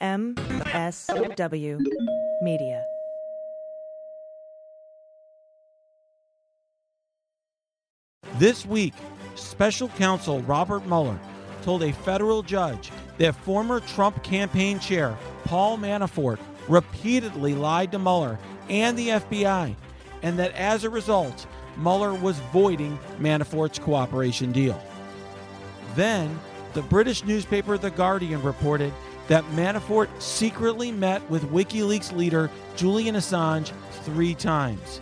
MSW Media. This week, special counsel Robert Mueller told a federal judge that former Trump campaign chair Paul Manafort repeatedly lied to Mueller and the FBI, and that as a result, Mueller was voiding Manafort's cooperation deal. Then, the British newspaper The Guardian reported that Manafort secretly met with WikiLeaks leader Julian Assange three times.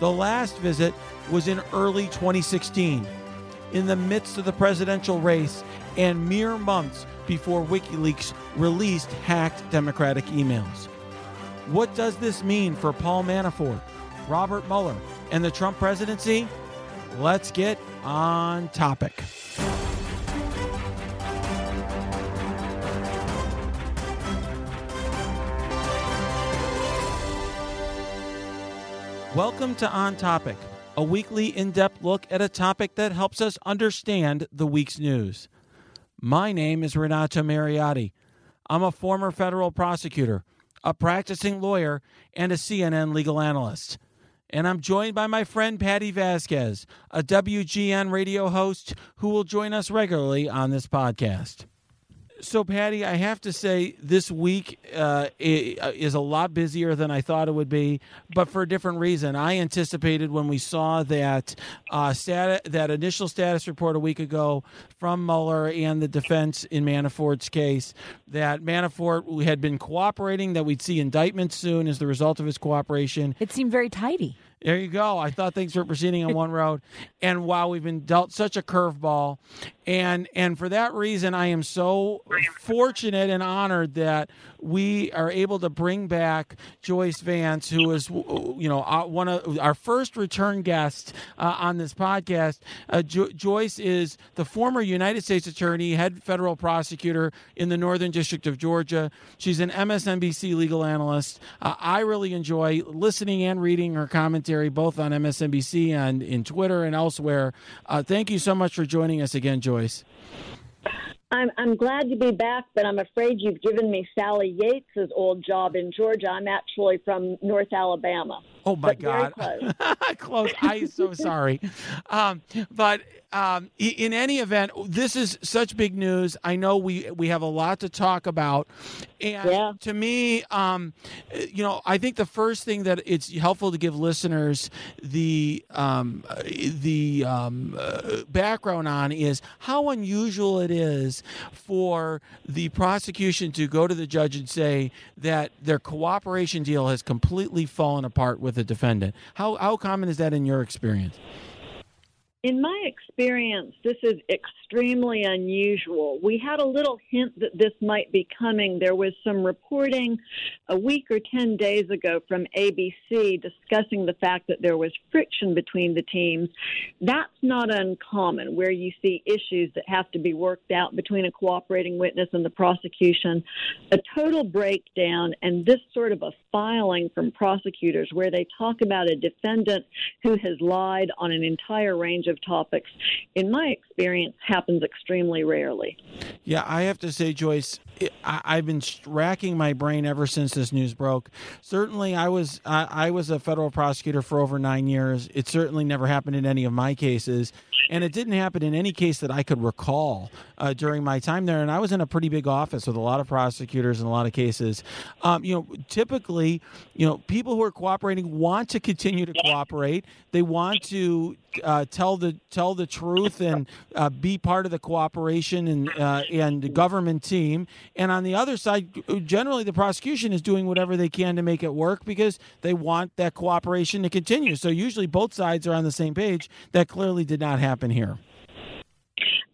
The last visit was in early 2016, in the midst of the presidential race and mere months before WikiLeaks released hacked Democratic emails. What does this mean for Paul Manafort, Robert Mueller, and the Trump presidency? Let's get on topic. Welcome to On Topic, a weekly in depth look at a topic that helps us understand the week's news. My name is Renato Mariotti. I'm a former federal prosecutor, a practicing lawyer, and a CNN legal analyst. And I'm joined by my friend Patti Vasquez, a WGN radio host who will join us regularly on this podcast. So, Patti, I have to say this week uh, is a lot busier than I thought it would be, but for a different reason. I anticipated when we saw that uh, stat- that initial status report a week ago from Mueller and the defense in Manafort's case that Manafort had been cooperating, that we'd see indictments soon as the result of his cooperation. It seemed very tidy. There you go. I thought things were proceeding on one road, and wow, we've been dealt such a curveball, and and for that reason, I am so fortunate and honored that we are able to bring back Joyce Vance, who is you know uh, one of our first return guests uh, on this podcast. Uh, jo- Joyce is the former United States Attorney, head federal prosecutor in the Northern District of Georgia. She's an MSNBC legal analyst. Uh, I really enjoy listening and reading her commentary both on MSNBC and in Twitter and elsewhere. Uh, thank you so much for joining us again, Joyce. I'm, I'm glad to be back, but I'm afraid you've given me Sally Yates's old job in Georgia. I'm actually from North Alabama. Oh my God! Close. close. I'm so sorry, um, but um, in any event, this is such big news. I know we we have a lot to talk about, and yeah. to me, um, you know, I think the first thing that it's helpful to give listeners the um, the um, uh, background on is how unusual it is for the prosecution to go to the judge and say that their cooperation deal has completely fallen apart with the defendant. How how common is that in your experience? In my experience, this is extremely unusual. We had a little hint that this might be coming. There was some reporting a week or 10 days ago from ABC discussing the fact that there was friction between the teams. That's not uncommon, where you see issues that have to be worked out between a cooperating witness and the prosecution. A total breakdown and this sort of a filing from prosecutors where they talk about a defendant who has lied on an entire range of of topics, in my experience, happens extremely rarely. Yeah, I have to say, Joyce, I, have been racking my brain ever since this news broke. Certainly, I was I, I, was a federal prosecutor for over nine years. It certainly never happened in any of my cases, and it didn't happen in any case that I could recall uh, during my time there. And I was in a pretty big office with a lot of prosecutors in a lot of cases. Um, you know, typically, you know, people who are cooperating want to continue to cooperate. They want to uh, tell the tell the truth and uh, be part of the cooperation and uh, and the government team. And on the other side, generally the prosecution is doing whatever they can to make it work because they want that cooperation to continue. So usually both sides are on the same page. That clearly did not happen here.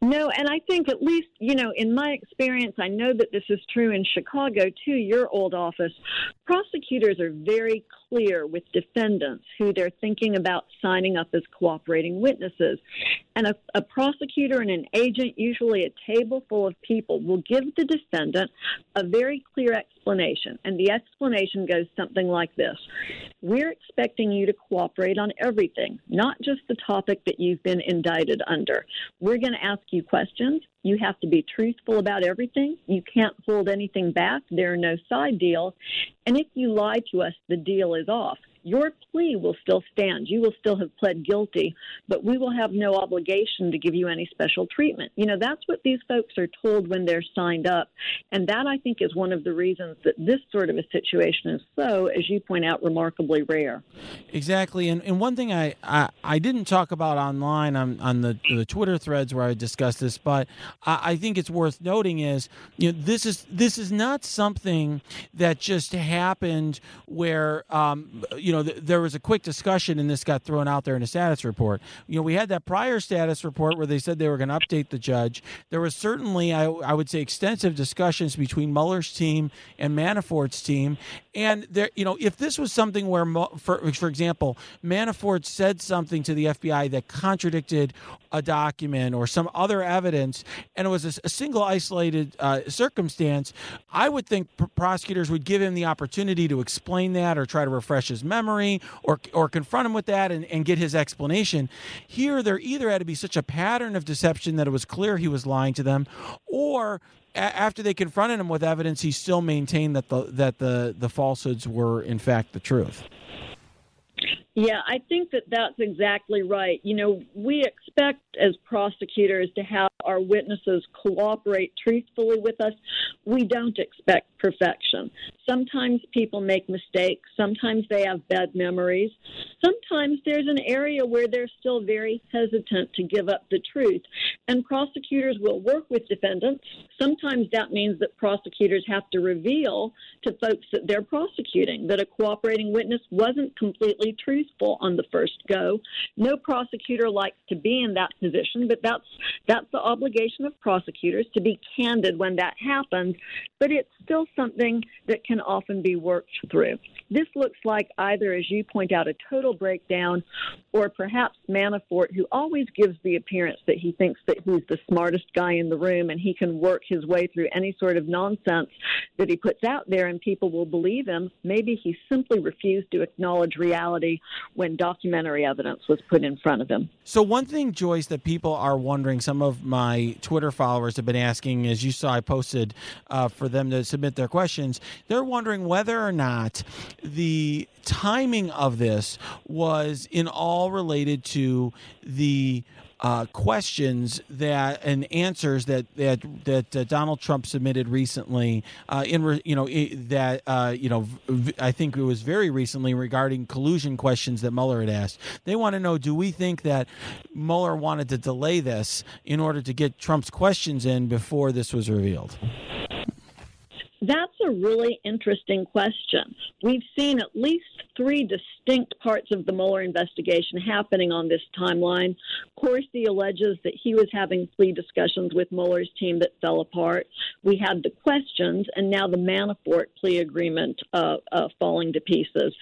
No, and I think at least, you know, in my experience, I know that this is true in Chicago too, your old office. Prosecutors are very clear with defendants who they're thinking about signing up as cooperating witnesses. And a, a prosecutor and an agent, usually a table full of people, will give the defendant a very clear explanation. And the explanation goes something like this we're expecting you to cooperate on everything, not just the topic that you've been indicted under. We're going to ask you questions. You have to be truthful about everything. You can't hold anything back. There are no side deals. And if you lie to us, the deal is off your plea will still stand. You will still have pled guilty, but we will have no obligation to give you any special treatment. You know, that's what these folks are told when they're signed up. And that, I think, is one of the reasons that this sort of a situation is so, as you point out, remarkably rare. Exactly. And, and one thing I, I, I didn't talk about online on, on the, the Twitter threads where I discussed this, but I, I think it's worth noting is, you know, this is, this is not something that just happened where, um, you you know, th- there was a quick discussion, and this got thrown out there in a status report. You know, we had that prior status report where they said they were going to update the judge. There was certainly, I, I would say, extensive discussions between Mueller's team and Manafort's team. And there, you know, if this was something where, for for example, Manafort said something to the FBI that contradicted a document or some other evidence, and it was a, a single isolated uh, circumstance, I would think pr- prosecutors would give him the opportunity to explain that or try to refresh his memory or or confront him with that and, and get his explanation. Here, there either had to be such a pattern of deception that it was clear he was lying to them, or after they confronted him with evidence, he still maintained that the that the the falsehoods were in fact the truth. Yeah, I think that that's exactly right. You know, we expect as prosecutors to have our witnesses cooperate truthfully with us. We don't expect perfection. Sometimes people make mistakes, sometimes they have bad memories. Sometimes there's an area where they're still very hesitant to give up the truth. And prosecutors will work with defendants. Sometimes that means that prosecutors have to reveal to folks that they're prosecuting that a cooperating witness wasn't completely truthful on the first go. No prosecutor likes to be in that position, but that's that's the obligation of prosecutors to be candid when that happens. But it's still something that can often be worked through. This looks like either, as you point out, a total breakdown, or perhaps Manafort, who always gives the appearance that he thinks that he's the smartest guy in the room and he can work his way through any sort of nonsense that he puts out there and people will believe him. Maybe he simply refused to acknowledge reality when documentary evidence was put in front of him. So, one thing, Joyce, that people are wondering, some of my Twitter followers have been asking, as you saw, I posted uh, for them to submit their questions. They're wondering whether or not the timing of this was in all related to the uh, questions that and answers that that that uh, Donald Trump submitted recently uh, in re, you know that uh, you know v- I think it was very recently regarding collusion questions that Mueller had asked. They want to know: Do we think that Mueller wanted to delay this in order to get Trump's questions in before this was revealed? That's a really interesting question. We've seen at least three distinct parts of the Mueller investigation happening on this timeline. Corsi alleges that he was having plea discussions with Mueller's team that fell apart. We had the questions, and now the Manafort plea agreement uh, uh, falling to pieces.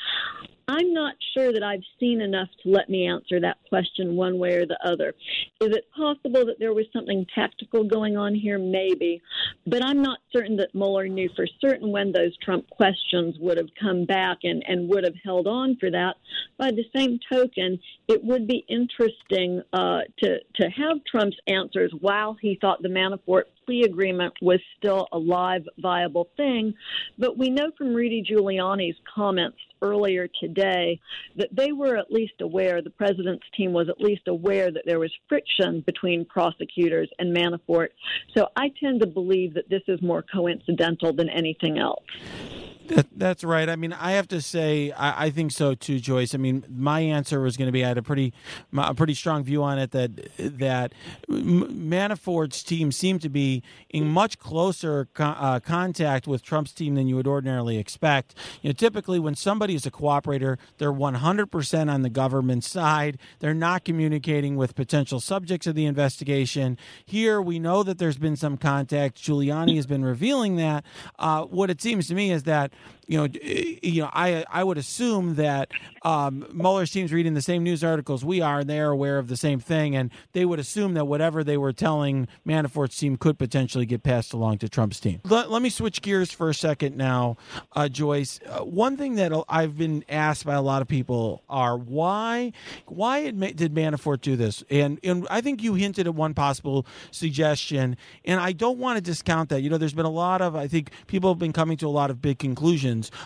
I'm not sure that I've seen enough to let me answer that question one way or the other. Is it possible that there was something tactical going on here? Maybe. But I'm not certain that Mueller knew for certain when those Trump questions would have come back and, and would have held on for that. By the same token, it would be interesting uh, to, to have Trump's answers while he thought the Manafort plea agreement was still a live, viable thing. But we know from Rudy Giuliani's comments earlier today that they were at least aware, the president's team was at least aware that there was friction between prosecutors and Manafort. So I tend to believe that this is more coincidental than anything else. That, that's right. I mean, I have to say, I, I, think so too, Joyce. I mean, my answer was going to be I had a pretty, a pretty strong view on it that that Manafort's team seemed to be in much closer co- uh, contact with Trump's team than you would ordinarily expect. You know, typically when somebody is a cooperator, they're 100% on the government side. They're not communicating with potential subjects of the investigation. Here, we know that there's been some contact. Giuliani has been revealing that. Uh, what it seems to me is that you know, you know, I I would assume that um, Mueller's team's reading the same news articles we are, and they are aware of the same thing, and they would assume that whatever they were telling Manafort's team could potentially get passed along to Trump's team. Let, let me switch gears for a second now, uh, Joyce. Uh, one thing that I've been asked by a lot of people are why why did Manafort do this? And and I think you hinted at one possible suggestion, and I don't want to discount that. You know, there's been a lot of I think people have been coming to a lot of big conclusions,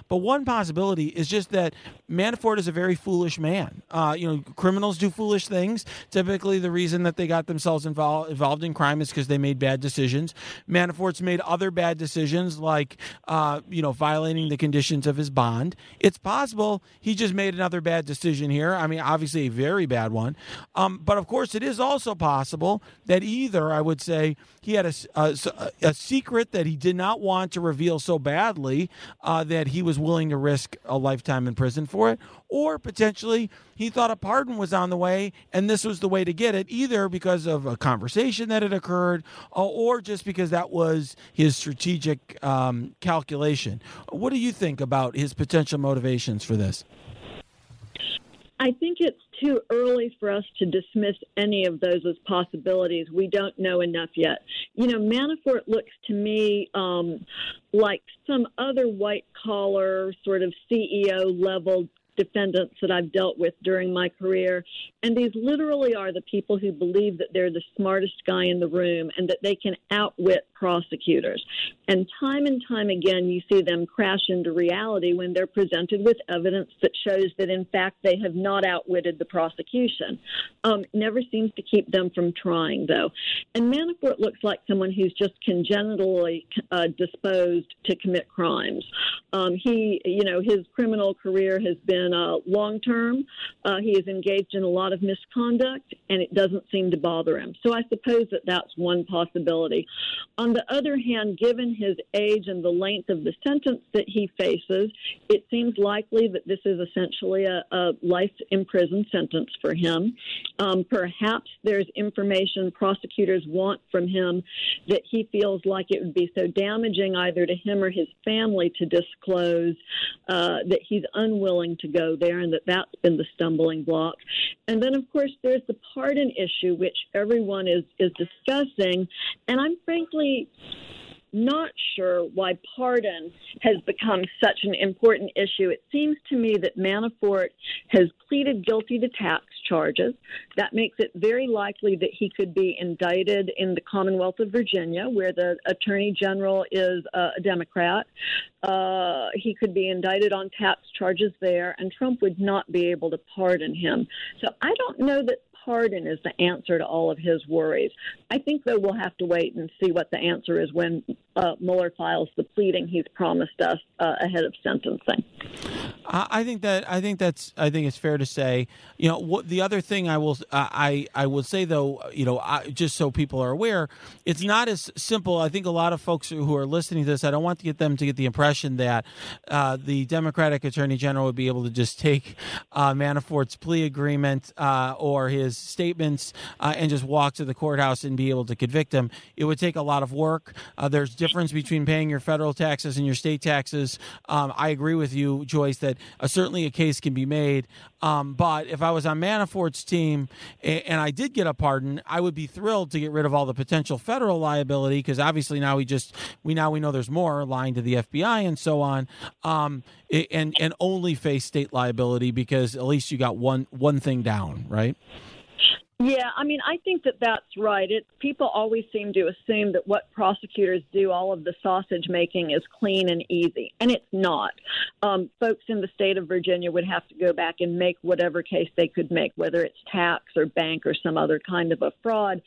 but one possibility is just that Manafort is a very foolish man. Uh, you know, criminals do foolish things. Typically, the reason that they got themselves involved involved in crime is because they made bad decisions. Manafort's made other bad decisions, like uh, you know, violating the conditions of his bond. It's possible he just made another bad decision here. I mean, obviously a very bad one. Um, but of course, it is also possible that either I would say he had a, a, a secret that he did not want to reveal so badly uh, that he was willing to risk a lifetime in prison for it, or potentially he thought a pardon was on the way and this was the way to get it, either because of a conversation that had occurred uh, or just because that was his strategic um, calculation. What do you think about his potential motivations for this? I think it's too early for us to dismiss any of those as possibilities. We don't know enough yet. You know, Manafort looks to me um, like some other white collar sort of CEO level defendants that I've dealt with during my career. And these literally are the people who believe that they're the smartest guy in the room and that they can outwit prosecutors. And time and time again, you see them crash into reality when they're presented with evidence that shows that, in fact, they have not outwitted the prosecution. Um, never seems to keep them from trying, though. And Manafort looks like someone who's just congenitally uh, disposed to commit crimes. Um, he, you know, his criminal career has been uh, long term. Uh, he is engaged in a lot of misconduct, and it doesn't seem to bother him. So I suppose that that's one possibility. On the other hand, given his age and the length of the sentence that he faces, it seems likely that this is essentially a, a life in prison sentence for him. Um, perhaps there's information prosecutors want from him that he feels like it would be so damaging either to him or his family to disclose uh, that he's unwilling to go there and that that's been the stumbling block. And then, of course, there's the pardon issue, which everyone is, is discussing. And I'm frankly not sure why pardon has become such an important issue. It seems to me that Manafort has pleaded guilty to tax charges. That makes it very likely that he could be indicted in the Commonwealth of Virginia, where the Attorney General is a Democrat. Uh, he could be indicted on tax charges there, and Trump would not be able to pardon him. So I don't know that pardon is the answer to all of his worries. I think, though, we'll have to wait and see what the answer is when uh, Mueller files the pleading he's promised us uh, ahead of sentencing. I think that I think that's I think it's fair to say. You know, what, the other thing I will I I will say though, you know, I, just so people are aware, it's not as simple. I think a lot of folks who are listening to this, I don't want to get them to get the impression that uh, the Democratic Attorney General would be able to just take uh, Manafort's plea agreement uh, or his statements uh, and just walk to the courthouse and be able to convict him. It would take a lot of work. Uh, there's difference between paying your federal taxes and your state taxes. Um, I agree with you, Joyce, that uh, certainly a case can be made. Um, but if I was on Manafort's team and, and, I did get a pardon, I would be thrilled to get rid of all the potential federal liability because obviously now we just we now we know there's more lying to the FBI and so on, um, and and only face state liability because at least you got one one thing down, right? Yeah, I mean, I think that that's right. It people always seem to assume that what prosecutors do, all of the sausage making, is clean and easy, and it's not. Um, folks in the state of Virginia would have to go back and make whatever case they could make, whether it's tax or bank or some other kind of a fraud.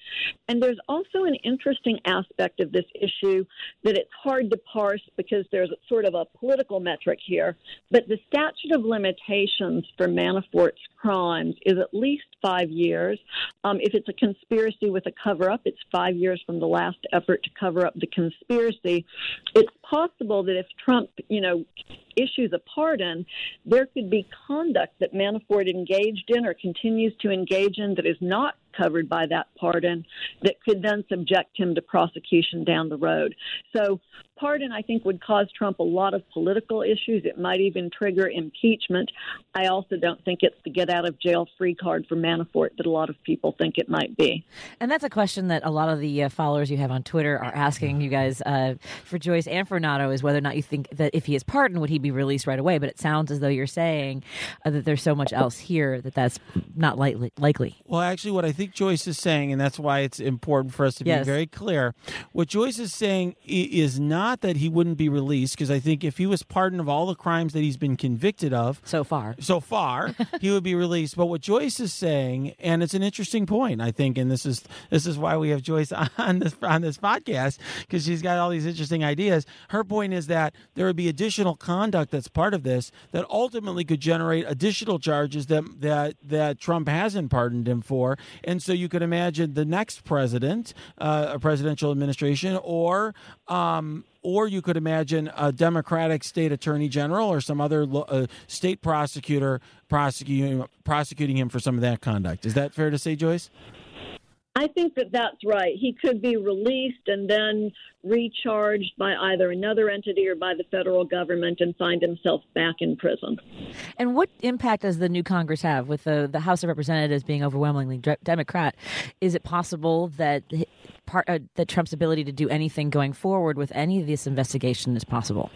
And there's also an interesting aspect of this issue that it's hard to parse because there's sort of a political metric here. But the statute of limitations for Manafort's crimes is at least five years. Um, if it's a conspiracy with a cover up, it's five years from the last effort to cover up the conspiracy. It's possible that if Trump, you know, issues a pardon, there could be conduct that Manafort engaged in or continues to engage in that is not covered by that pardon that could then subject him to prosecution down the road. So pardon, I think, would cause Trump a lot of political issues. It might even trigger impeachment. I also don't think it's the get out of jail free card for Manafort that a lot of people think it might be. And that's a question that a lot of the uh, followers you have on Twitter are asking you guys uh, for Joyce and for Nato is whether or not you think that if he is pardoned, would he be released right away? But it sounds as though you're saying uh, that there's so much else here that that's not likely. likely. Well, actually, what I think Joyce is saying, and that's why it's important for us to be very clear, what Joyce is saying is not that he wouldn't be released, because I think if he was pardoned of all the crimes that he's been convicted of, So far. so far he would be released. But what joyce is saying and it's an interesting point i think and this is this is why we have joyce on this on this podcast because she's got all these interesting ideas. Her point is that there would be additional conduct that's part of this that ultimately could generate additional charges that that that trump hasn't pardoned him for and so you could imagine the next president uh, a presidential administration or um, or you could imagine a Democratic state attorney general or some other uh, state prosecutor prosecuting prosecuting him for some of that conduct. Is that fair to say, Joyce? I think that that's right. He could be released and then recharged by either another entity or by the federal government and find himself back in prison. And what impact does the new Congress have with the, the House of Representatives being overwhelmingly de- Democrat? Is it possible that part uh, that Trump's ability to do anything going forward with any of this investigation is possible?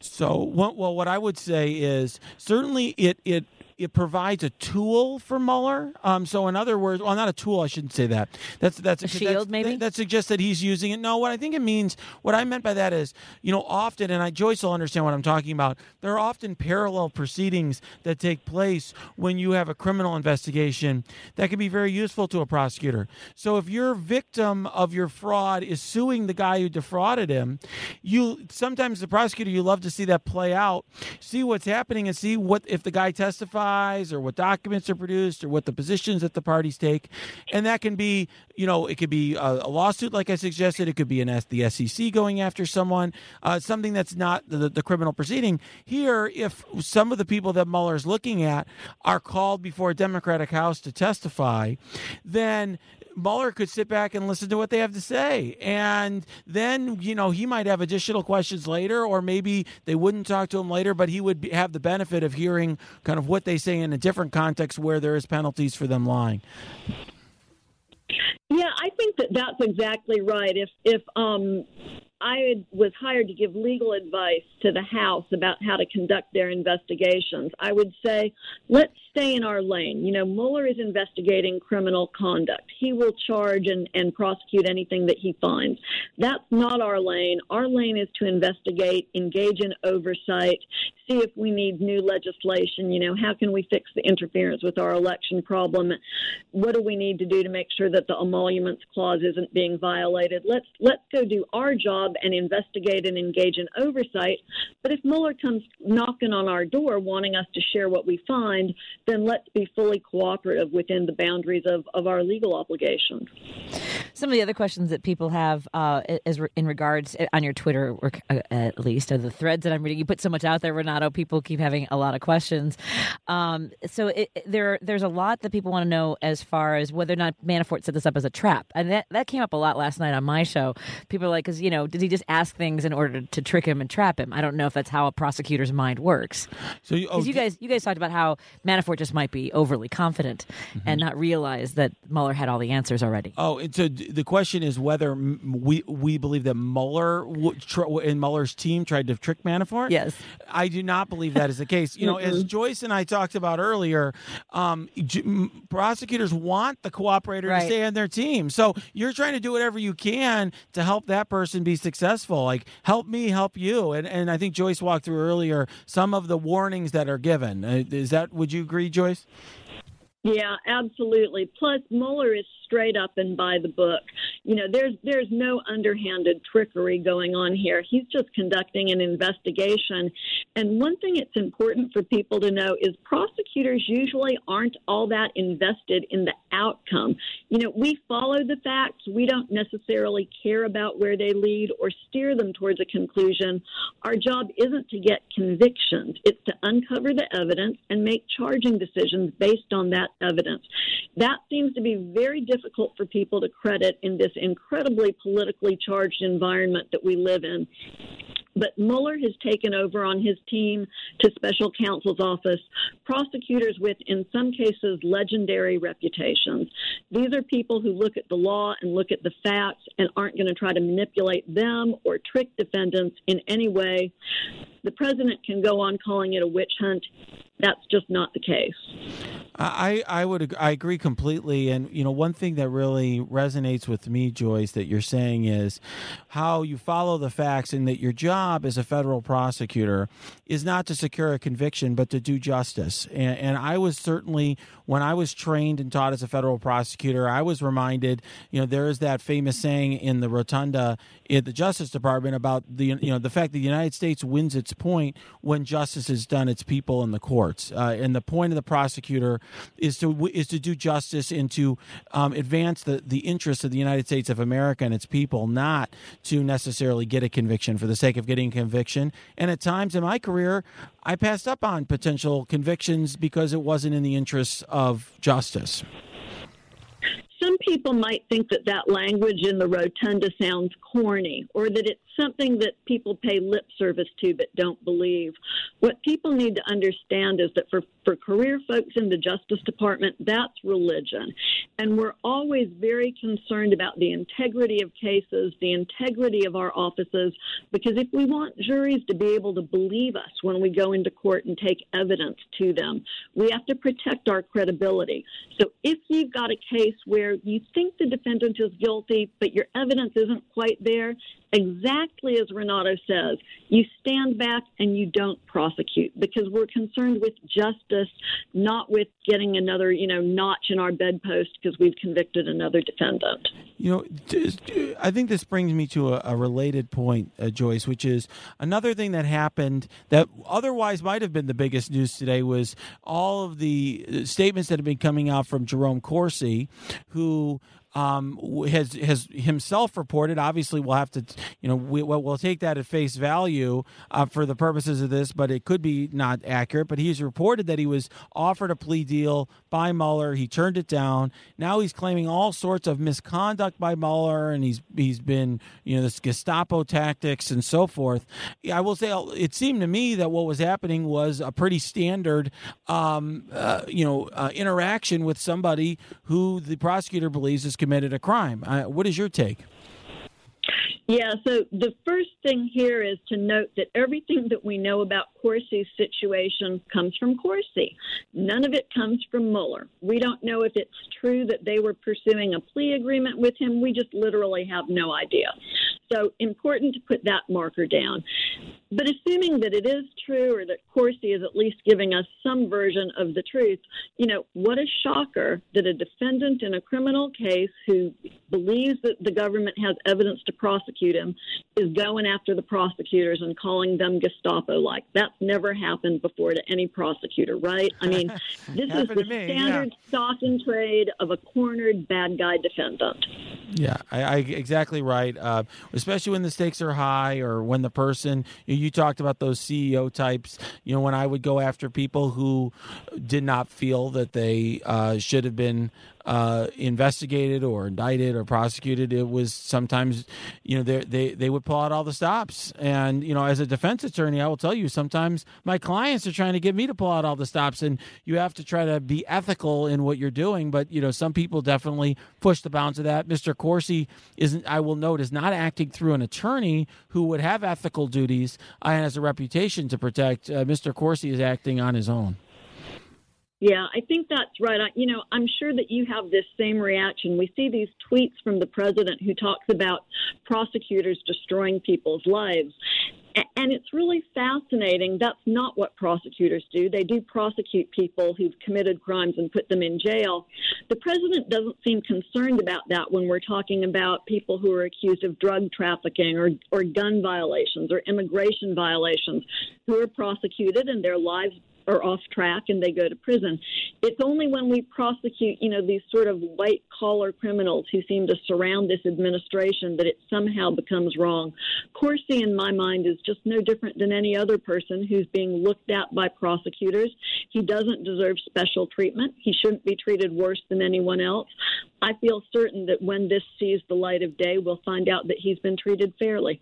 So, well, what I would say is certainly it it it provides a tool for Mueller. Um, so, in other words, well, not a tool. I shouldn't say that. That's that's A shield, that's- maybe? That, that suggests that he's using it. No, what I think it means, what I meant by that is, you know, often, and I Joyce will understand what I'm talking about. There are often parallel proceedings that take place when you have a criminal investigation that can be very useful to a prosecutor. So, if your victim of your fraud is suing the guy who defrauded him, you sometimes the prosecutor you love to see that play out, see what's happening, and see what if the guy testifies or what documents are produced or what the positions that the parties take, and that can be you know it could be a, a lawsuit like I suggested, it could be an S, the SEC going after someone, uh, something that's not the, the criminal proceeding. Here, if some of the people that Mueller is looking at are called before a Democratic House to testify, then Mueller could sit back and listen to what they have to say. And then, you know, he might have additional questions later, or maybe they wouldn't talk to him later, but he would have the benefit of hearing kind of what they say in a different context where there is penalties for them lying. Yeah, I think that that's exactly right. If if um, I was hired to give legal advice to the House about how to conduct their investigations, I would say let's stay in our lane. You know, Mueller is investigating criminal conduct. He will charge and, and prosecute anything that he finds. That's not our lane. Our lane is to investigate, engage in oversight, see if we need new legislation. You know, how can we fix the interference with our election problem? What do we need to do to make sure that the emoluments clause isn't being violated? Let's let's go do our job and investigate and engage in oversight. But if Mueller comes knocking on our door wanting us to share what we find, then let's be fully cooperative within the boundaries of, of our legal obligations. Some of the other questions that people have uh, is in regards on your Twitter, or uh, at least, are the threads that I'm reading. You put so much out there, Renato. People keep having a lot of questions. Um, so it, there, there's a lot that people want to know as far as whether or not Manafort set this up as a trap, and that that came up a lot last night on my show. People are like, because you know, did he just ask things in order to trick him and trap him? I don't know if that's how a prosecutor's mind works. So, you, oh, Because you guys, you guys talked about how Manafort just might be overly confident and not realize that Mueller had all the answers already. Oh, so d- the question is whether we we believe that Mueller w- tr- and Mueller's team tried to trick Manafort. Yes. I do not believe that is the case. You know, as Joyce and I talked about earlier, um, j- m- prosecutors want the cooperator Right. to stay on their team. So you're trying to do whatever you can to help that person be successful. Like help me, help you. And and I think Joyce walked through earlier some of the warnings that are given. Uh, is that? Would you agree, Joyce? Yeah, absolutely. Plus, Mueller is straight up and by the book. You know, there's there's no underhanded trickery going on here. He's just conducting an investigation. And one thing it's important for people to know is prosecutors usually aren't all that invested in the outcome. You know, we follow the facts. We don't necessarily care about where they lead or steer them towards a conclusion. Our job isn't to get convictions. It's to uncover the evidence and make charging decisions based on that evidence. That seems to be very difficult difficult for people to credit in this incredibly politically charged environment that we live in. But Mueller has taken over on his team to special counsel's office prosecutors with, in some cases, legendary reputations. These are people who look at the law and look at the facts and aren't going to try to manipulate them or trick defendants in any way. The president can go on calling it a witch hunt. That's just not the case. I, I would I agree completely, and you know one thing that really resonates with me, Joyce, that you're saying is how you follow the facts, and that your job as a federal prosecutor is not to secure a conviction, but to do justice. And, and I was certainly when I was trained and taught as a federal prosecutor, I was reminded, you know, there is that famous saying in the rotunda at the Justice Department about the you know the fact that the United States wins its point when justice is done its people in the courts, uh, and the point of the prosecutor is to is to do justice and to um, advance the the interests of the United States of America and its people, not to necessarily get a conviction for the sake of getting a conviction. And at times in my career, I passed up on potential convictions because it wasn't in the interests of justice some people might think that that language in the rotunda sounds corny or that it's something that people pay lip service to but don't believe. What people need to understand is that for, for career folks in the Justice Department, that's religion. And we're always very concerned about the integrity of cases, the integrity of our offices, because if we want juries to be able to believe us when we go into court and take evidence to them, we have to protect our credibility. So if you've got a case where you think the defendant is guilty, but your evidence isn't quite there, exactly as Renato says, you stand back and you don't prosecute because we're concerned with justice, not with getting another, you know, notch in our bedpost because we've convicted another defendant. You know, I think this brings me to a, a related point, uh, Joyce, which is another thing that happened that otherwise might have been the biggest news today was all of the uh, statements that have been coming out from Jerome Corsi, who um, has has himself reported. Obviously, we'll have to, you know, we, will take that at face value uh, for the purposes of this, but it could be not accurate. But he's reported that he was offered a plea deal by Mueller. He turned it down. Now he's claiming all sorts of misconduct by Mueller, and he's he's been, you know, this Gestapo tactics and so forth. I will say, it seemed to me that what was happening was a pretty standard, um, uh, you know, uh, interaction with somebody who the prosecutor believes is committed a crime. Uh, what is your take? Yeah, so the first thing here is to note that everything that we know about Corsi's situation comes from Corsi. None of it comes from Mueller. We don't know if it's true that they were pursuing a plea agreement with him. We just literally have no idea. So important to put that marker down. But assuming that it is true or that Corsi is at least giving us some version of the truth, you know, what a shocker that a defendant in a criminal case who believes that the government has evidence to prosecute him is going after the prosecutors and calling them Gestapo like. That's never happened before to any prosecutor, right? I mean, this is the me, standard yeah. stock and trade of a cornered bad guy defendant. Yeah, I, I exactly right. Uh, especially when the stakes are high or when the person you, you talked about those CEO types. You know, when I would go after people who did not feel that they uh, should have been uh, investigated or indicted or prosecuted. It was sometimes, you know, they, they they would pull out all the stops. And you know, as a defense attorney, I will tell you, sometimes my clients are trying to get me to pull out all the stops, and you have to try to be ethical in what you're doing. But you know, some people definitely push the bounds of that. Mr. Corsi isn't. I will note is not acting through an attorney who would have ethical duties and has a reputation to protect. Uh, Mr. Corsi is acting on his own. Yeah, I think that's right. I, you know, I'm sure that you have this same reaction. We see these tweets from the president who talks about prosecutors destroying people's lives. And it's really fascinating. That's not what prosecutors do. They do prosecute people who've committed crimes and put them in jail. The president doesn't seem concerned about that when we're talking about people who are accused of drug trafficking or, or gun violations or immigration violations who are prosecuted and their lives are off track and they go to prison. It's only when we prosecute, you know, these sort of white collar criminals who seem to surround this administration that it somehow becomes wrong. Corsi, in my mind, is just no different than any other person who's being looked at by prosecutors. He doesn't deserve special treatment. He shouldn't be treated worse than anyone else. I feel certain that when this sees the light of day, we'll find out that he's been treated fairly.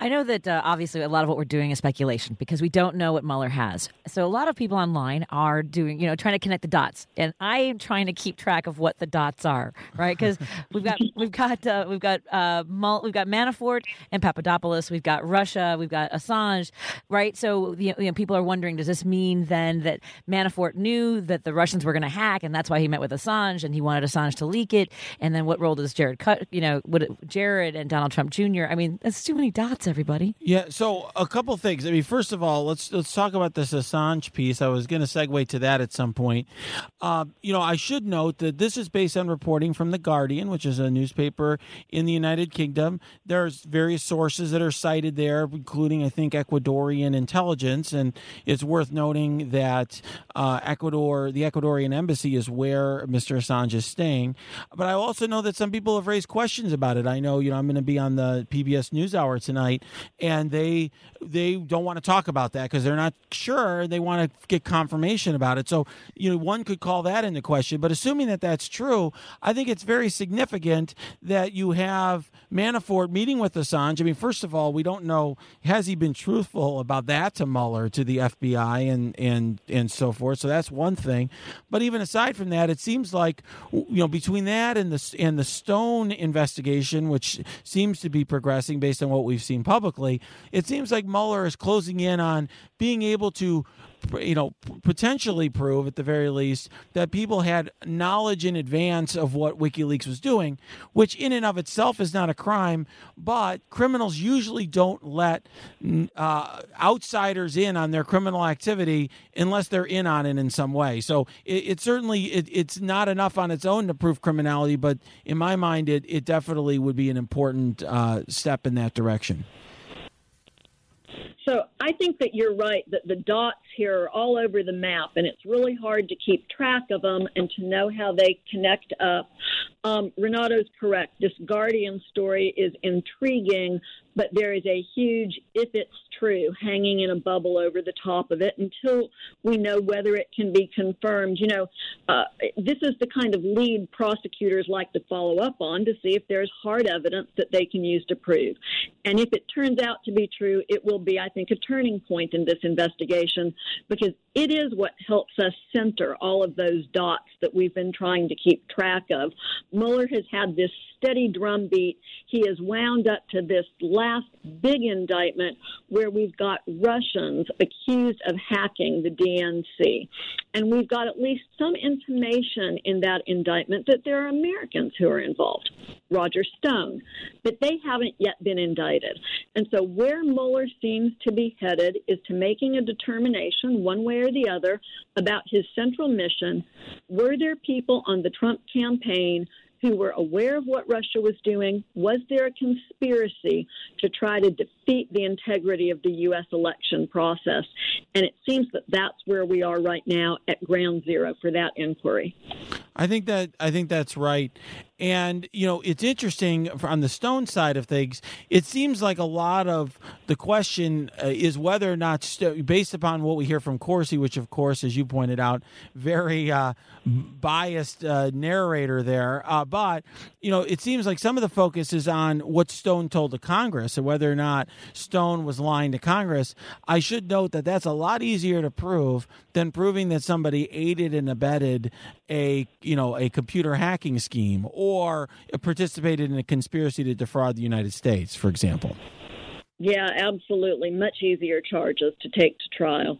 I know that uh, obviously a lot of what we're doing is speculation because we don't know what Mueller has. So lot of people online are doing, you know, trying to connect the dots, and I am trying to keep track of what the dots are, right? Because we've got we've got uh, we've got uh, we've got Manafort and Papadopoulos, we've got Russia, we've got Assange, right? So you know, people are wondering, does this mean then that Manafort knew that the Russians were going to hack, and that's why he met with Assange, and he wanted Assange to leak it, and then what role does Jared cut? You know, what Jared and Donald Trump Jr. I mean, that's too many dots everybody. Yeah. So a couple things. I mean, first of all, let's let's talk about this Assange piece. I was going to segue to that at some point. Uh, you know, I should note that this is based on reporting from the Guardian, which is a newspaper in the United Kingdom. There's various sources that are cited there, including I think Ecuadorian intelligence, and it's worth noting that uh, Ecuador, the Ecuadorian embassy, is where Mr. Assange is staying. But I also know that some people have raised questions about it. I know, you know, I'm going to be on the PBS NewsHour tonight, and they they don't want to talk about that because they're not sure. They want to get confirmation about it. So you know, one could call that into question. But assuming that that's true, I think it's very significant that you have Manafort meeting with Assange. I mean, first of all, we don't know has he been truthful about that to Mueller, to the FBI, and and and so forth. So that's one thing. But even aside from that, it seems like you know between that and the and the Stone investigation, which seems to be progressing based on what we've seen publicly, it seems like Mueller is closing in on being able to you know, potentially prove at the very least that people had knowledge in advance of what WikiLeaks was doing, which in and of itself is not a crime, but criminals usually don't let uh, outsiders in on their criminal activity unless they're in on it in some way. So it, it certainly it, it's not enough on its own to prove criminality, but in my mind, it, it definitely would be an important uh, step in that direction. So I think that you're right that the dots here are all over the map, and it's really hard to keep track of them and to know how they connect up. Um, Renato's correct. This Guardian story is intriguing, but there is a huge, if it's true, hanging in a bubble over the top of it until we know whether it can be confirmed. You know, uh, this is the kind of lead prosecutors like to follow up on to see if there's hard evidence that they can use to prove. And if it turns out to be true, it will be, I think, a turning point in this investigation because it is what helps us center all of those dots that we've been trying to keep track of. Mueller has had this steady drumbeat. He has wound up to this last big indictment where we've got Russians accused of hacking the DNC. And we've got at least some information in that indictment that there are Americans who are involved. Roger Stone, but they haven't yet been indicted. And so, where Mueller seems to be headed is to making a determination, one way or the other, about his central mission. Were there people on the Trump campaign who were aware of what Russia was doing? Was there a conspiracy to try to defeat the integrity of the U.S. election process? And it seems that that's where we are right now at ground zero for that inquiry. I think that I think that's right. And, you know, it's interesting on the Stone side of things. It seems like a lot of the question uh, is whether or not, based upon what we hear from Corsi, which, of course, as you pointed out, very uh, biased uh, narrator there. Uh, but, you know, it seems like some of the focus is on what Stone told the Congress and whether or not Stone was lying to Congress. I should note that that's a lot easier to prove than proving that somebody aided and abetted a, you know, a computer hacking scheme or participated in a conspiracy to defraud the United States, for example. Yeah, absolutely. Much easier charges to take to trial.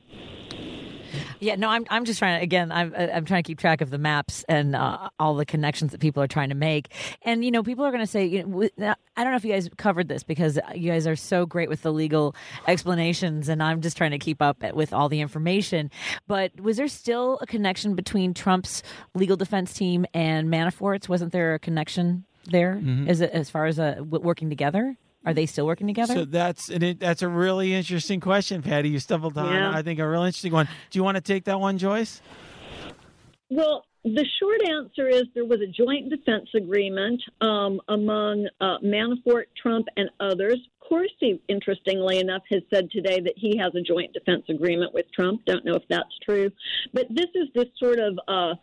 Yeah, no, I'm I'm just trying to again. I'm I'm trying to keep track of the maps and uh, all the connections that people are trying to make. And you know, people are going to say, you know, I don't know if you guys covered this because you guys are so great with the legal explanations, and I'm just trying to keep up with all the information. But was there still a connection between Trump's legal defense team and Manafort's? Wasn't there a connection there? Mm-hmm. Is it as far as uh, working together? Are they still working together? So that's and it, that's a really interesting question, Patti. You stumbled on, Yeah. I think, a real interesting one. Do you want to take that one, Joyce? Well, the short answer is there was a joint defense agreement um, among uh, Manafort, Trump, and others. Corsi, interestingly enough, has said today that he has a joint defense agreement with Trump. Don't know if that's true, but this is this sort of uh,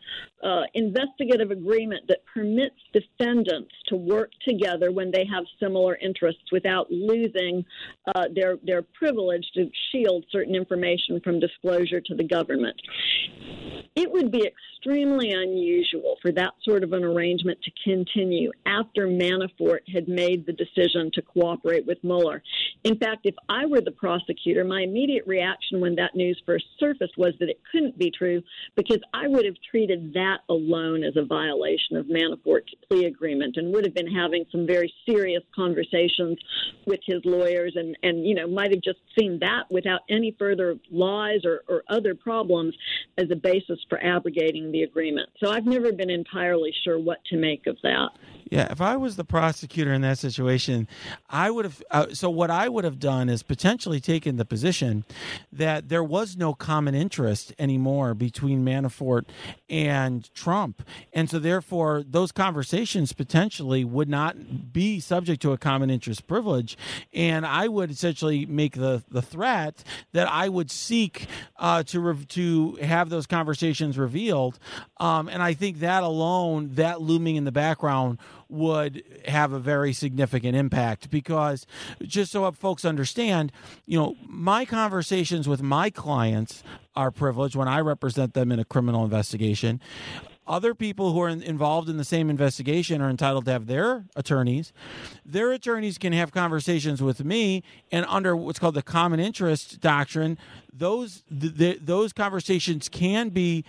uh, investigative agreement that permits defendants to work together when they have similar interests without losing uh, their their privilege to shield certain information from disclosure to the government. It would be extremely unusual for that sort of an arrangement to continue after Manafort had made the decision to cooperate with Mueller. In fact, if I were the prosecutor, my immediate reaction when that news first surfaced was that it couldn't be true because I would have treated that alone as a violation of Manafort's plea agreement and would have been having some very serious conversations with his lawyers and, and you know, might have just seen that without any further lies or, or other problems as a basis for abrogating the agreement. So I've never been entirely sure what to make of that. Yeah, if I was the prosecutor in that situation, I would have. Uh, so, what I would have done is potentially taken the position that there was no common interest anymore between Manafort and Trump. And so, therefore, those conversations potentially would not be subject to a common interest privilege. And I would essentially make the, the threat that I would seek uh, to, re- to have those conversations revealed. Um, and I think that alone, that looming in the background, would have a very significant impact because just so folks understand, you know, my conversations with my clients are privileged when I represent them in a criminal investigation. Other people who are in, involved in the same investigation are entitled to have their attorneys. Their attorneys can have conversations with me, and under what's called the common interest doctrine, those th- th- those conversations can be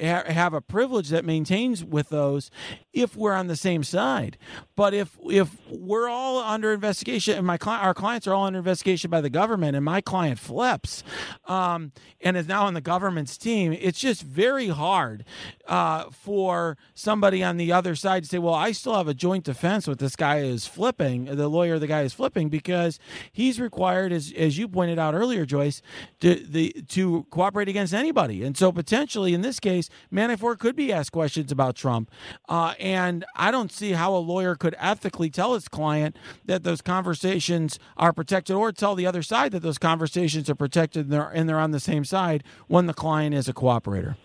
ha- have a privilege that maintains with those if we're on the same side. But if if we're all under investigation and my cli- our clients are all under investigation by the government and my client flips um, and is now on the government's team, it's just very hard uh, for somebody on the other side to say, "Well, I still have a joint defense with this guy is flipping, the lawyer, the guy is flipping," because he's required, as as you pointed out earlier, Joyce, to the to cooperate against anybody, and so potentially in this case, Manafort could be asked questions about Trump, uh, and I don't see how a lawyer could ethically tell his client that those conversations are protected, or tell the other side that those conversations are protected and they're, and they're on the same side when the client is a cooperator.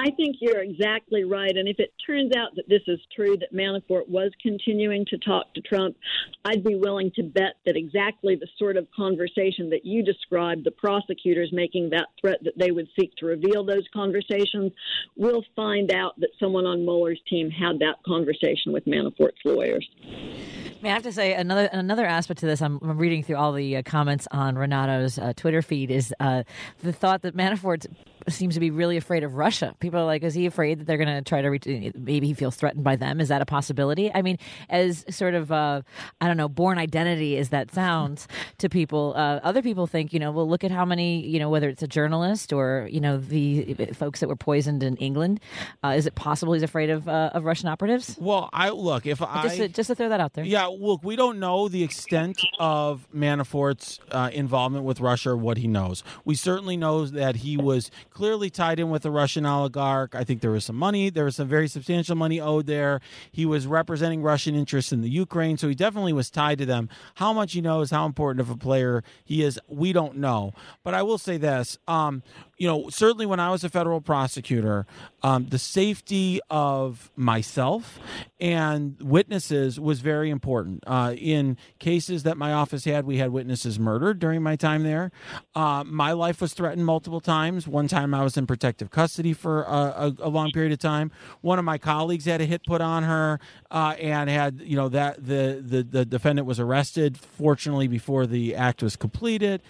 I think you're exactly right. And if it turns out that this is true, that Manafort was continuing to talk to Trump, I'd be willing to bet that exactly the sort of conversation that you described, the prosecutors making that threat that they would seek to reveal those conversations, we'll find out that someone on Mueller's team had that conversation with Manafort's lawyers. I, mean, I have to say another another aspect to this. I'm, I'm reading through all the uh, comments on Renato's uh, Twitter feed. Is uh, the thought that Manafort seems to be really afraid of Russia? People are like, is he afraid that they're going to try to reach? Maybe he feels threatened by them. Is that a possibility? I mean, as sort of uh, I don't know, Bourne Identity as that sounds to people. Uh, other people think, you know, well, look at how many, you know, whether it's a journalist or you know the folks that were poisoned in England. Uh, is it possible he's afraid of uh, of Russian operatives? Well, I look if I Just to, just to throw that out there. Yeah, look, we don't know the extent of Manafort's uh, involvement with Russia or what he knows. We certainly know that he was clearly tied in with a Russian oligarch. I think there was some money, there was some very substantial money owed there. He was representing Russian interests in the Ukraine, so he definitely was tied to them. How much he knows, how important of a player he is, we don't know. But I will say this. Um, you know, certainly when I was a federal prosecutor, um, the safety of myself and witnesses was very important. Uh, in cases that my office had, we had witnesses murdered during my time there. Uh, my life was threatened multiple times. One time I was in protective custody for a, a, a long period of time. One of my colleagues had a hit put on her uh, and had, you know, that the, the, the defendant was arrested, fortunately, before the act was completed.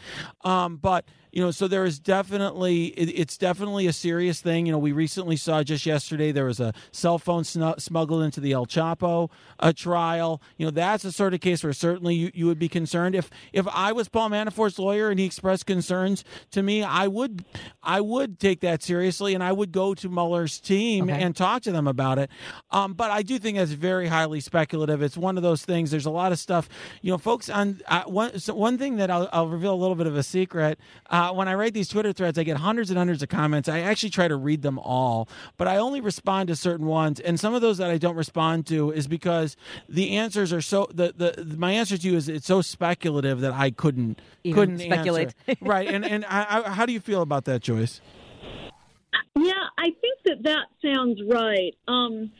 Um, but you know so there is definitely it, it's definitely a serious thing you know we recently saw just yesterday there was a cell phone snu- smuggled into the el chapo uh, trial you know that's the sort of case where certainly you, you would be concerned if if i was paul manafort's lawyer and he expressed concerns to me i would i would would take that seriously, and I would go to Mueller's team Okay. and talk to them about it. Um, but I do think that's very highly speculative. It's one of those things. There's a lot of stuff, you know, folks. On uh, one so one thing that I'll, I'll reveal a little bit of a secret. Uh, when I write these Twitter threads, I get hundreds and hundreds of comments. I actually try to read them all, but I only respond to certain ones. And some of those that I don't respond to is because the answers are so the the my answer to you is it's so speculative that I couldn't Even couldn't speculate. right. And and I, I, how do you feel about that, Joyce? Yeah, I think that that sounds right. Um,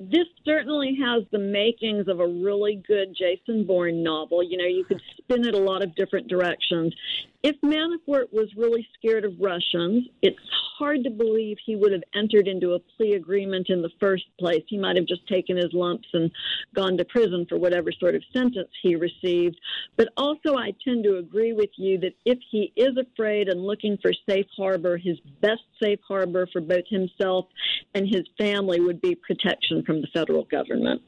this certainly has the makings of a really good Jason Bourne novel. You know, you could spin it a lot of different directions. If Manafort was really scared of Russians, it's hard to believe he would have entered into a plea agreement in the first place. He might have just taken his lumps and gone to prison for whatever sort of sentence he received. But also, I tend to agree with you that if he is afraid and looking for safe harbor, his best safe harbor for both himself and his family would be protection from the federal government.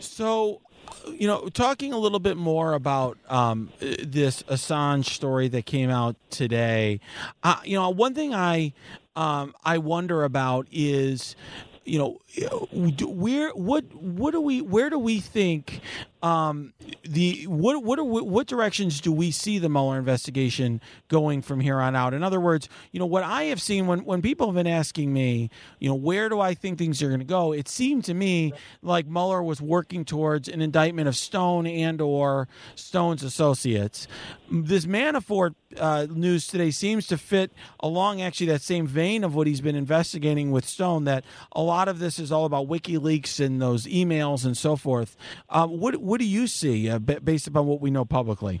So, you know, talking a little bit more about um, this Assange story that came out today, uh, you know, one thing I um, I wonder about is you know where what what do we where do we think um the what what are what directions do we see the Mueller investigation going from here on out in other words you know what I have seen when when people have been asking me you know where do I think things are going to go it seemed to me like Mueller was working towards an indictment of Stone and or Stone's associates this Manafort uh, news today seems to fit along actually that same vein of what he's been investigating with Stone. That a lot of this is all about WikiLeaks and those emails and so forth. Um, what what do you see uh, ba- based upon what we know publicly?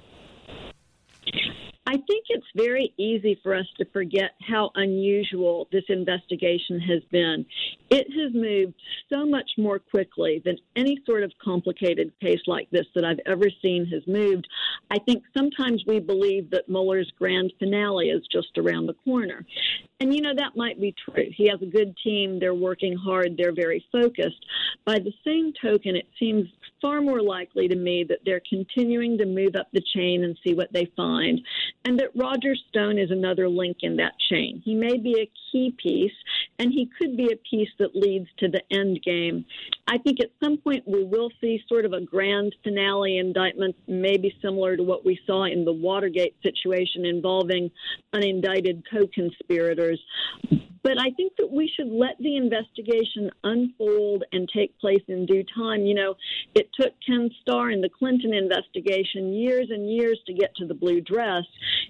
I think it's very easy for us to forget how unusual this investigation has been. It has moved so much more quickly than any sort of complicated case like this that I've ever seen has moved. I think sometimes we believe that Mueller's grand finale is just around the corner. And you know, that might be true. He has a good team, they're working hard, they're very focused. By the same token, it seems far more likely to me that they're continuing to move up the chain and see what they find, and that Roger Stone is another link in that chain. He may be a key piece, and he could be a piece that leads to the end game. I think at some point we will see sort of a grand finale indictment, maybe similar to what we saw in the Watergate situation involving unindicted co conspirators. But I think that we should let the investigation unfold and take place in due time. You know, it took Ken Starr in the Clinton investigation years and years to get to the blue dress.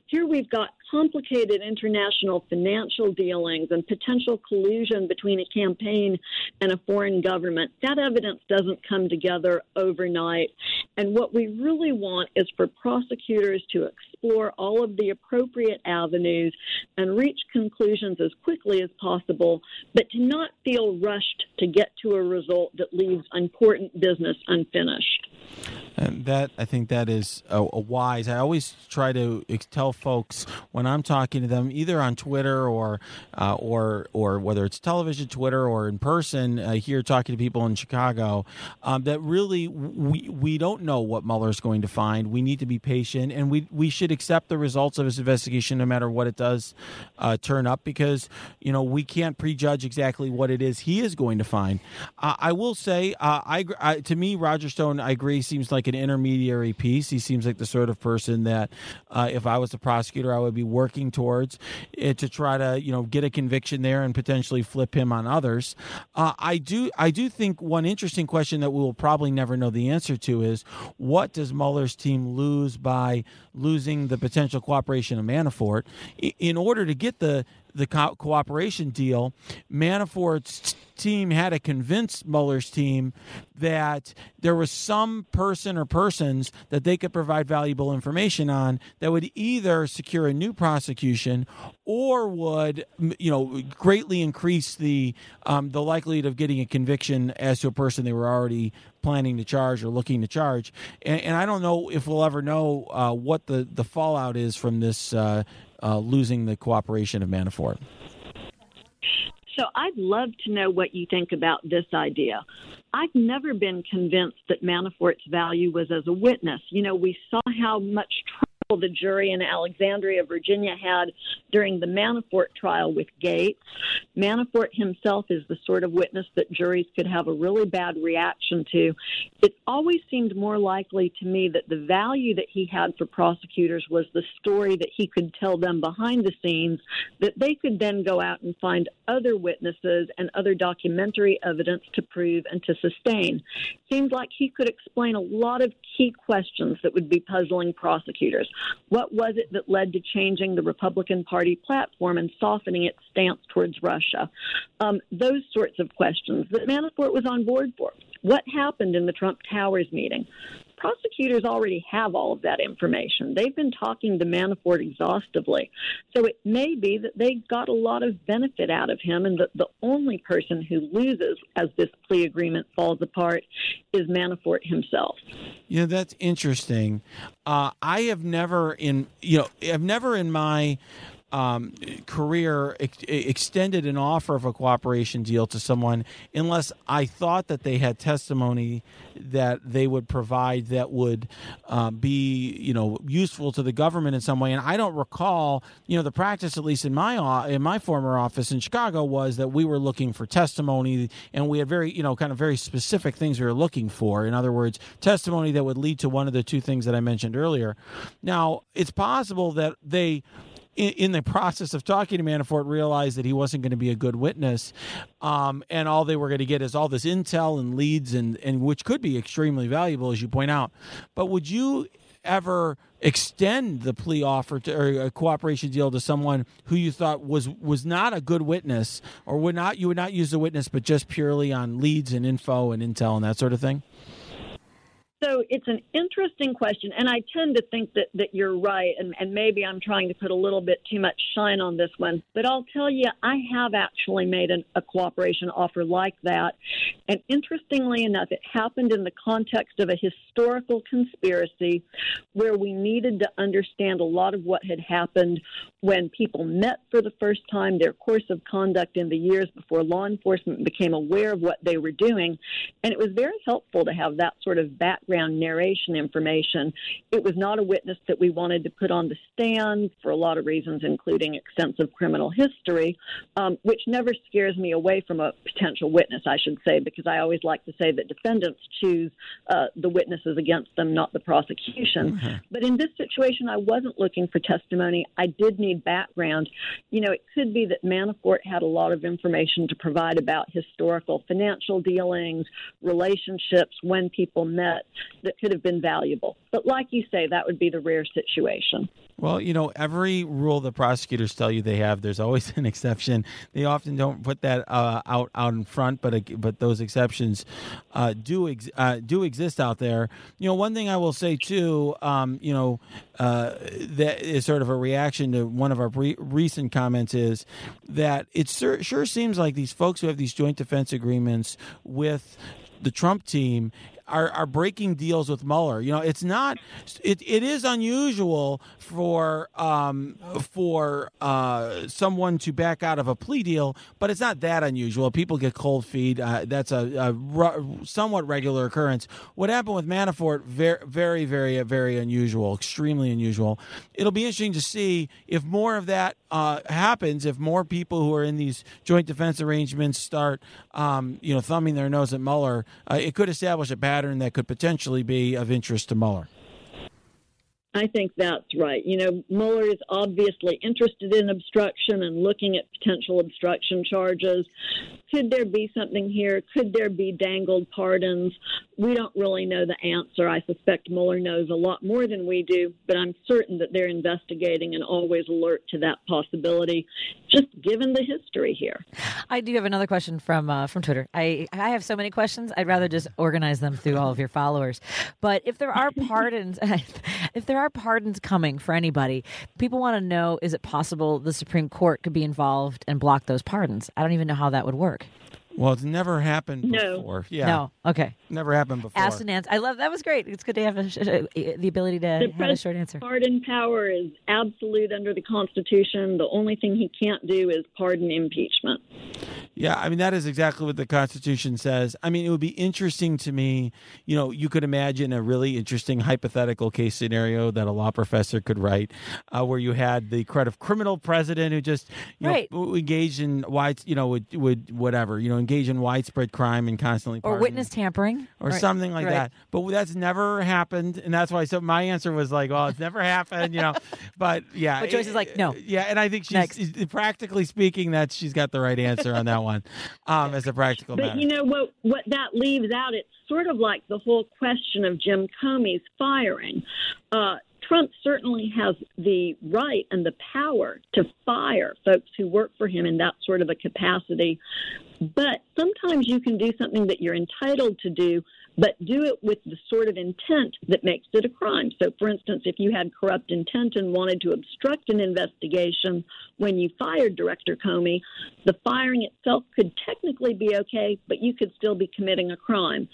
Here we've got complicated international financial dealings and potential collusion between a campaign and a foreign government. That evidence doesn't come together overnight. And what we really want is for prosecutors to explore all of the appropriate avenues and reach conclusions as quickly as possible, but to not feel rushed to get to a result that leaves important business unfinished. And that I think that is a, a wise. I always try to tell folks when I'm talking to them, either on Twitter or uh, or or whether it's television, Twitter, or in person uh, here talking to people in Chicago, um, that really we we don't know what Mueller's going to find. We need to be patient, and we we should accept the results of his investigation, no matter what it does uh, turn up, because you know we can't prejudge exactly what it is he is going to find. Uh, I will say, uh, I, I to me, Roger Stone, I agree, seems like an intermediary piece. He seems like the sort of person that, uh, if I was the prosecutor, I would be working towards it to try to you know get a conviction there and potentially flip him on others. Uh, I do I do think one interesting question that we will probably never know the answer to is what does Mueller's team lose by losing the potential cooperation of Manafort in order to get the the co- cooperation deal, Manafort's team had to convince Mueller's team that there was some person or persons that they could provide valuable information on that would either secure a new prosecution or would you know greatly increase the um, the likelihood of getting a conviction as to a person they were already planning to charge or looking to charge. And, and I don't know if we'll ever know uh, what the the fallout is from this uh, uh, losing the cooperation of Manafort. So I'd love to know what you think about this idea. I've never been convinced that Manafort's value was as a witness. You know, we saw how much the jury in Alexandria, Virginia had during the Manafort trial with Gates. Manafort himself is the sort of witness that juries could have a really bad reaction to. It always seemed more likely to me that the value that he had for prosecutors was the story that he could tell them behind the scenes, that they could then go out and find other witnesses and other documentary evidence to prove and to sustain. Seems like he could explain a lot of key questions that would be puzzling prosecutors. What was it that led to changing the Republican Party platform and softening its stance towards Russia? Um, those sorts of questions that Manafort was on board for. What happened in the Trump Towers meeting? Prosecutors already have all of that information. They've been talking to Manafort exhaustively. So it may be that they got a lot of benefit out of him, and that the only person who loses as this plea agreement falls apart is Manafort himself. Yeah, that's interesting. Uh, I have never in you know I've never in my um, career ex- extended an offer of a cooperation deal to someone unless I thought that they had testimony that they would provide that would uh, be you know useful to the government in some way. And I don't recall you know the practice at least in my in my former office in Chicago was that we were looking for testimony and we had very you know kind of very specific things we were looking for. In other words, testimony that would lead to one of the two things that I mentioned earlier. Now it's possible that they in, the process of talking to Manafort, realized that he wasn't going to be a good witness, um, and all they were going to get is all this intel and leads, and and which could be extremely valuable, as you point out. But would you ever extend the plea offer to, or a cooperation deal to someone who you thought was was not a good witness, or would not you would not use the witness, but just purely on leads and info and intel and that sort of thing? So it's an interesting question, and I tend to think that, that you're right, and, and maybe I'm trying to put a little bit too much shine on this one. But I'll tell you, I have actually made an, a cooperation offer like that. And interestingly enough, it happened in the context of a historical conspiracy where we needed to understand a lot of what had happened when people met for the first time, their course of conduct in the years before law enforcement became aware of what they were doing. And it was very helpful to have that sort of background background narration information. It was not a witness that we wanted to put on the stand for a lot of reasons, including extensive criminal history, um, which never scares me away from a potential witness, I should say, because I always like to say that defendants choose uh, the witnesses against them, not the prosecution. Mm-hmm. But in this situation, I wasn't looking for testimony. I did need background. You know, it could be that Manafort had a lot of information to provide about historical financial dealings, relationships, when people met that could have been valuable. But like you say, that would be the rare situation. Well, you know, every rule the prosecutors tell you they have, there's always an exception. They often don't put that uh, out out in front, but but those exceptions uh, do ex- uh, do exist out there. You know, one thing I will say too, um, you know, uh, that is sort of a reaction to one of our recent comments is that it sure, sure seems like these folks who have these joint defense agreements with the Trump team are, are breaking deals with Mueller. You know, it's not. It, it is unusual for um, for uh, someone to back out of a plea deal, but it's not that unusual. People get cold feet. Uh, that's a, a, somewhat regular occurrence. What happened with Manafort? Very, very, very, very unusual. Extremely unusual. It'll be interesting to see if more of that uh, happens. If more people who are in these joint defense arrangements start, um, you know, thumbing their nose at Mueller, uh, it could establish a pattern that could potentially be of interest to Mueller. I think that's right. You know, Mueller is obviously interested in obstruction and looking at potential obstruction charges. Could there be something here? Could there be dangled pardons? We don't really know the answer. I suspect Mueller knows a lot more than we do, but I'm certain that they're investigating and always alert to that possibility, just given the history here. I do have another question from uh, from Twitter. I I have so many questions. I'd rather just organize them through all of your followers. But if there are pardons, if there are pardons coming for anybody, people want to know: Is it possible the Supreme Court could be involved and block those pardons? I don't even know how that would work. Well, it's never happened no. before. Yeah. No. Okay. Never happened before. Asked and answered. I love that was great. It's good to have a, the ability to the have a short answer. Pardon power is absolute under the Constitution. The only thing he can't do is pardon impeachment. Yeah, I mean that is exactly what the Constitution says. I mean, it would be interesting to me. You know, you could imagine a really interesting hypothetical case scenario that a law professor could write, uh, where you had the kind of criminal president who just you Right. know engaged in wide, you know, would would whatever, you know, engage in widespread crime and constantly Or witness tampering. or Right. something like Right. that. But that's never happened, and that's why. So my answer was like, "Well, it's never happened," you know. But yeah, But Joyce is like, "No." Yeah, and I think she's Next. practically speaking that she's got the right answer on that one, um, as a practical But matter. you know what? What that leaves out, it's sort of like the whole question of Jim Comey's firing. Uh, Trump certainly has the right and the power to fire folks who work for him in that sort of a capacity. But sometimes you can do something that you're entitled to do, but do it with the sort of intent that makes it a crime. So, for instance, if you had corrupt intent and wanted to obstruct an investigation when you fired Director Comey, the firing itself could technically be okay, but you could still be committing a crime.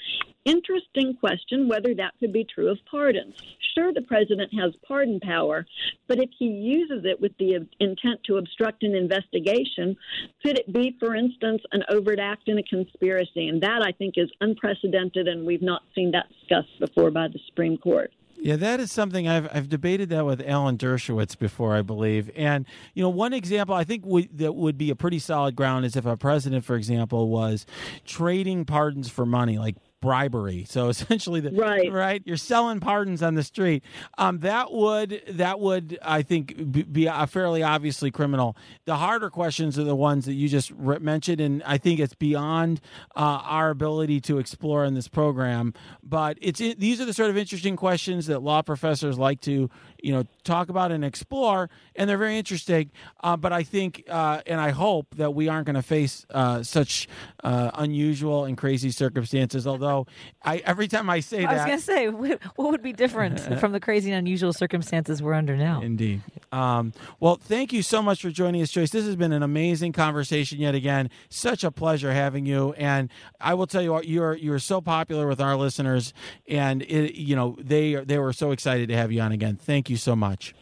Interesting question whether that could be true of pardons. Sure, the president has pardon power, but if he uses it with the intent to obstruct an investigation, could it be, for instance, an overt act in a conspiracy? And that, I think, is unprecedented, and we've not seen that discussed before by the Supreme Court. Yeah, that is something I've I've debated that with Alan Dershowitz before, I believe. And you know, one example I think that would be a pretty solid ground is if a president, for example, was trading pardons for money, like bribery. So essentially, the, Right. right, you're selling pardons on the street. Um, that would that would I think be, a fairly obviously criminal. The harder questions are the ones that you just mentioned, and I think it's beyond uh, our ability to explore in this program. But it's it, these are the sort of interesting questions that law professors like to you know talk about and explore, and they're very interesting. Uh, but I think uh, and I hope that we aren't going to face uh, such uh, unusual and crazy circumstances. Although I every time I say that I was going to say, what would be different from the crazy and unusual circumstances we're under now? Indeed. Um, well, thank you so much for joining us, Joyce. This has been an amazing conversation yet again. Such a pleasure having you. And I will tell you, what, you're you're so popular with our listeners, and it, you know they they were so excited to have you on again. Thank you so much.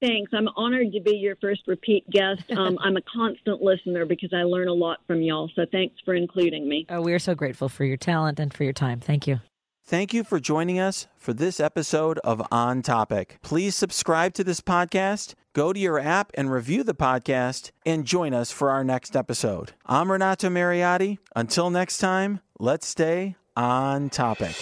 Thanks. I'm honored to be your first repeat guest. Um, I'm a constant listener because I learn a lot from y'all. So thanks for including me. Oh, we are so grateful for your talent and for your time. Thank you. Thank you for joining us for this episode of On Topic. Please subscribe to this podcast, go to your app and review the podcast, and join us for our next episode. I'm Renato Mariotti. Until next time, let's stay on topic.